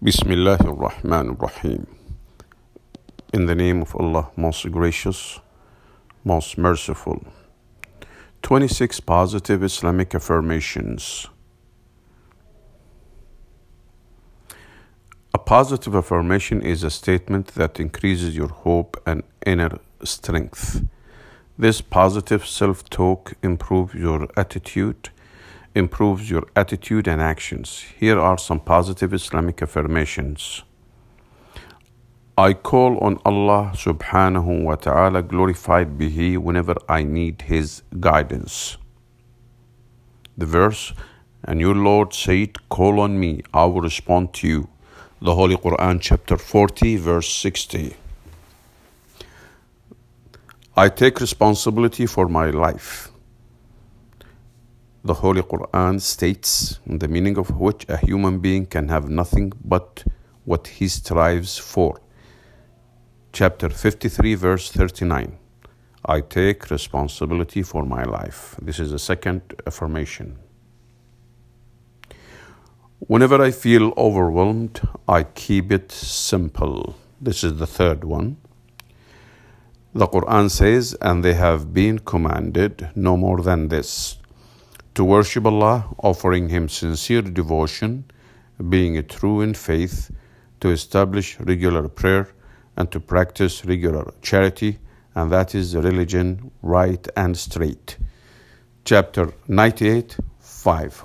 Bismillah ar-Rahman ar-Rahim. In the name of Allah, most gracious, most merciful. 26 positive Islamic affirmations. A positive affirmation is a statement that increases your hope and inner strength. This positive self talk improves your attitude, improves your attitude and actions. Here are some positive Islamic affirmations. I call on Allah subhanahu wa ta'ala, glorified be He, whenever I need His guidance. The verse, and your Lord said, Call on me, I will respond to you. The Holy Quran, chapter 40, verse 60. I take responsibility for my life. The Holy Quran states, the meaning of which a human being can have nothing but what he strives for. Chapter 53, verse 39. I take responsibility for my life. This is the second affirmation. Whenever I feel overwhelmed, I keep it simple. This is the third one. The Quran says, and they have been commanded no more than this to worship Allah, offering Him sincere devotion, being true in faith, to establish regular prayer, and to practice regular charity, and that is the religion right and straight. Chapter 98, 5.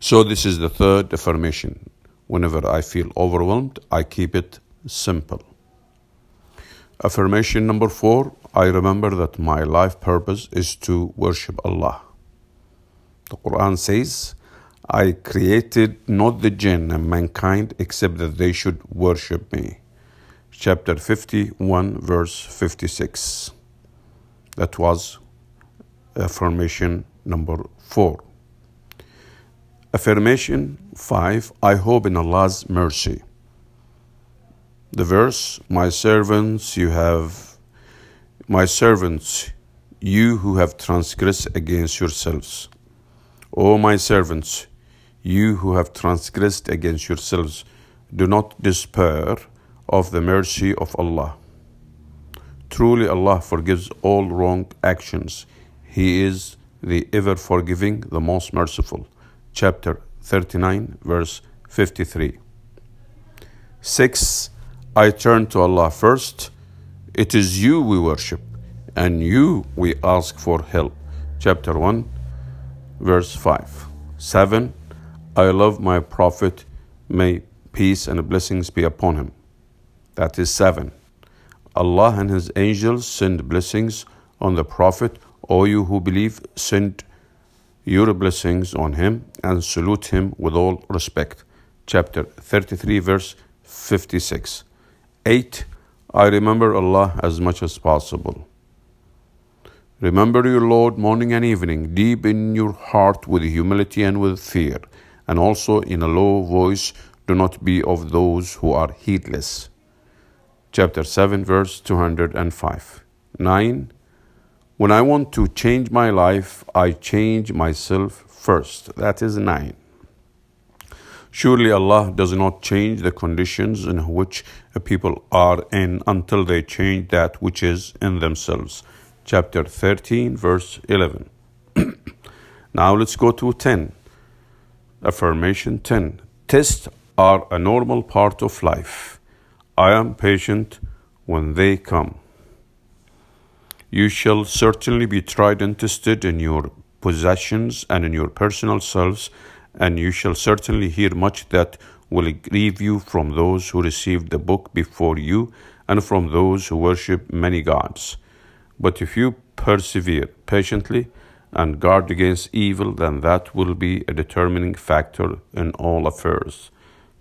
So, this is the third affirmation. Whenever I feel overwhelmed, I keep it simple. Affirmation number four I remember that my life purpose is to worship Allah. The Quran says, I created not the jinn and mankind except that they should worship me. Chapter 51, verse 56. That was affirmation number four. Affirmation 5 I hope in Allah's mercy. The verse, My servants, you have, my servants, you who have transgressed against yourselves. O my servants, you who have transgressed against yourselves, do not despair of the mercy of Allah. Truly, Allah forgives all wrong actions. He is the ever forgiving, the most merciful chapter 39, verse 53. 6. I turn to Allah first. It is you we worship, and you we ask for help. Chapter 1, verse 5. 7. I love my Prophet. May peace and blessings be upon him. That is 7. Allah and His angels send blessings on the Prophet. O you who believe, send your blessings on him and salute him with all respect. Chapter 33, verse 56. 8. I remember Allah as much as possible. Remember your Lord morning and evening, deep in your heart with humility and with fear, and also in a low voice, do not be of those who are heedless. Chapter 7, verse 205. 9. When I want to change my life, I change myself first. That is 9. Surely Allah does not change the conditions in which a people are in until they change that which is in themselves. Chapter 13, verse 11. now let's go to 10. Affirmation 10. Tests are a normal part of life. I am patient when they come. You shall certainly be tried and tested in your possessions and in your personal selves, and you shall certainly hear much that will grieve you from those who received the book before you and from those who worship many gods. But if you persevere patiently and guard against evil, then that will be a determining factor in all affairs.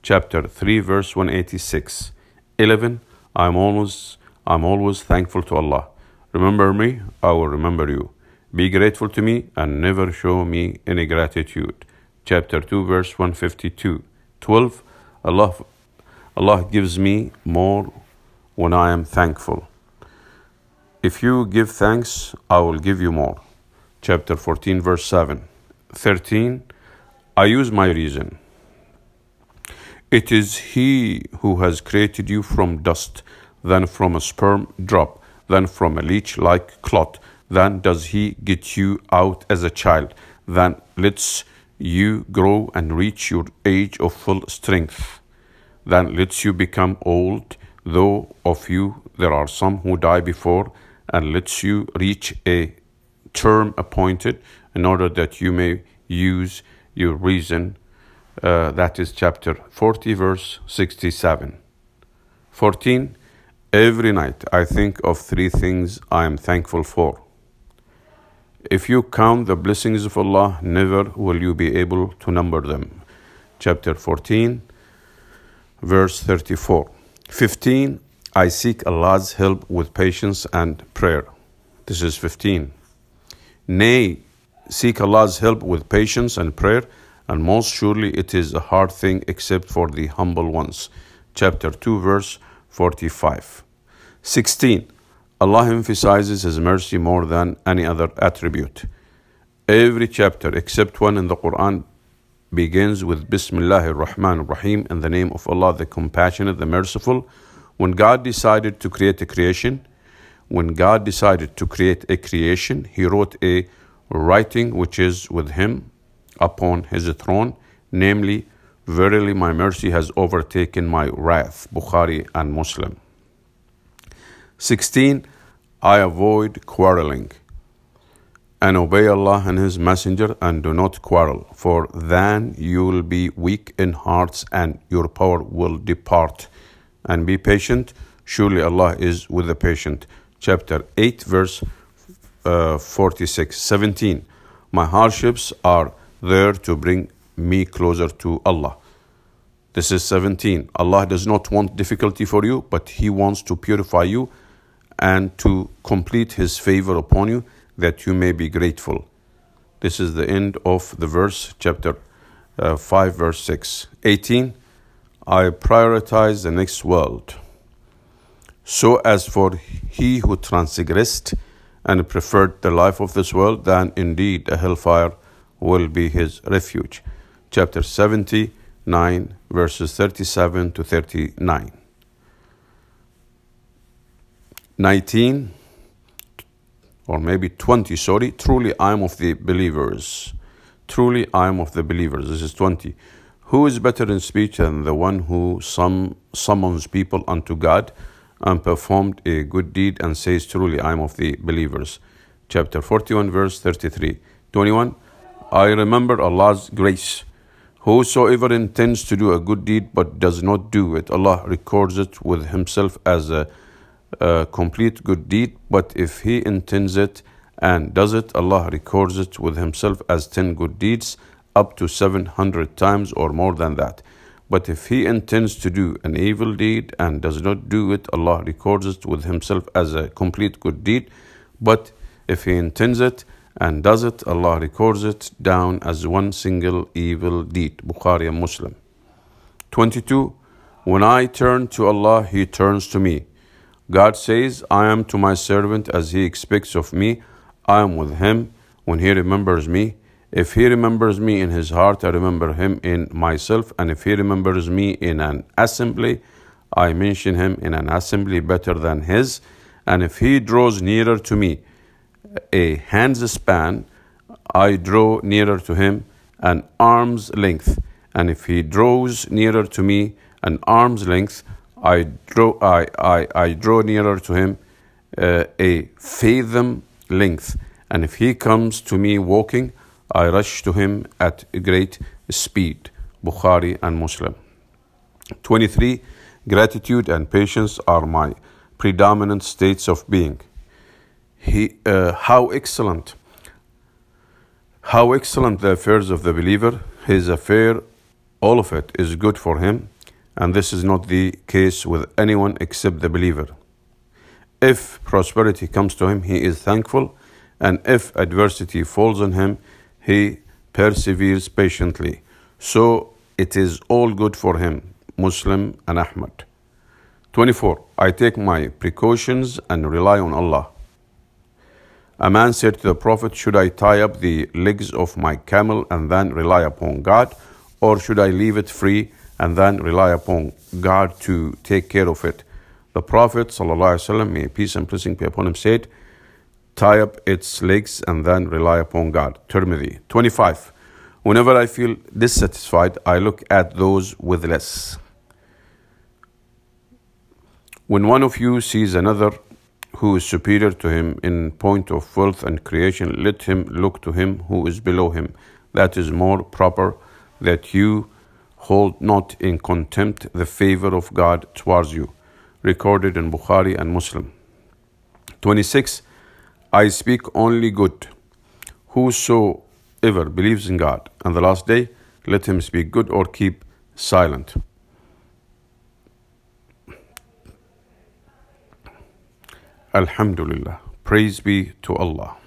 Chapter 3, verse 186. 11. I'm always, I'm always thankful to Allah. Remember me, I will remember you. Be grateful to me and never show me any gratitude. Chapter 2, verse 152. 12. Allah, Allah gives me more when I am thankful. If you give thanks, I will give you more. Chapter 14, verse 7. 13. I use my reason. It is He who has created you from dust, then from a sperm drop, then from a leech like clot. Then does He get you out as a child, then lets you grow and reach your age of full strength, then lets you become old, though of you there are some who die before, and lets you reach a term appointed in order that you may use your reason. Uh, that is chapter 40, verse 67. 14. Every night I think of three things I am thankful for. If you count the blessings of Allah, never will you be able to number them. Chapter 14, verse 34. 15. I seek Allah's help with patience and prayer. This is 15. Nay, seek Allah's help with patience and prayer, and most surely it is a hard thing except for the humble ones. Chapter 2, verse 45. 16. Allah emphasizes His mercy more than any other attribute. Every chapter except one in the Quran begins with Bismillah ar-Rahman ar-Rahim in the name of Allah the Compassionate, the Merciful. When God decided to create a creation, when God decided to create a creation, He wrote a writing which is with Him upon His throne, namely, Verily my mercy has overtaken my wrath. Bukhari and Muslim. 16. I avoid quarreling and obey Allah and His Messenger and do not quarrel, for then you will be weak in hearts and your power will depart. And be patient, surely Allah is with the patient. Chapter 8, verse uh, 46. 17. My hardships are there to bring me closer to Allah. This is 17. Allah does not want difficulty for you, but He wants to purify you and to complete His favor upon you that you may be grateful. This is the end of the verse, chapter uh, 5, verse 6. 18. I prioritize the next world. So as for he who transgressed and preferred the life of this world, then indeed a hellfire will be his refuge. Chapter 79, verses 37 to 39. 19 or maybe 20 sorry truly i am of the believers. Truly i am of the believers. This is 20 who is better in speech than the one who sum, summons people unto god and performed a good deed and says truly i am of the believers. Chapter 41 verse 33 21 i remember allah's grace. Whosoever intends to do a good deed but does not do it allah records it with himself as a a complete good deed, but if he intends it and does it, Allah records it with Himself as 10 good deeds, up to 700 times or more than that. But if he intends to do an evil deed and does not do it, Allah records it with Himself as a complete good deed. But if he intends it and does it, Allah records it down as one single evil deed. Bukhari and Muslim. 22. When I turn to Allah, He turns to me. God says, I am to my servant as he expects of me. I am with him when he remembers me. If he remembers me in his heart, I remember him in myself. And if he remembers me in an assembly, I mention him in an assembly better than his. And if he draws nearer to me a hand's span, I draw nearer to him an arm's length. And if he draws nearer to me an arm's length, I draw, I, I, I draw nearer to him uh, a fathom length, and if he comes to me walking, I rush to him at great speed. Bukhari and Muslim. 23. Gratitude and patience are my predominant states of being. He, uh, how excellent, how excellent the affairs of the believer. His affair, all of it, is good for him and this is not the case with anyone except the believer. If prosperity comes to him, he is thankful, and if adversity falls on him, he perseveres patiently. So it is all good for him. Muslim and Ahmad. 24. I take my precautions and rely on Allah. A man said to the Prophet, Should I tie up the legs of my camel and then rely upon God, or should I leave it free? and then rely upon God to take care of it. The Prophet, وسلم, may peace and blessing be upon him, said, Tie up its legs and then rely upon God. Tirmidhi. 25. Whenever I feel dissatisfied, I look at those with less. When one of you sees another who is superior to him in point of wealth and creation, let him look to him who is below him. That is more proper that you hold not in contempt the favor of God towards you. Recorded in Bukhari and Muslim. 26. I speak only good. Whosoever believes in God and the last day, let him speak good or keep silent. Alhamdulillah. Praise be to Allah.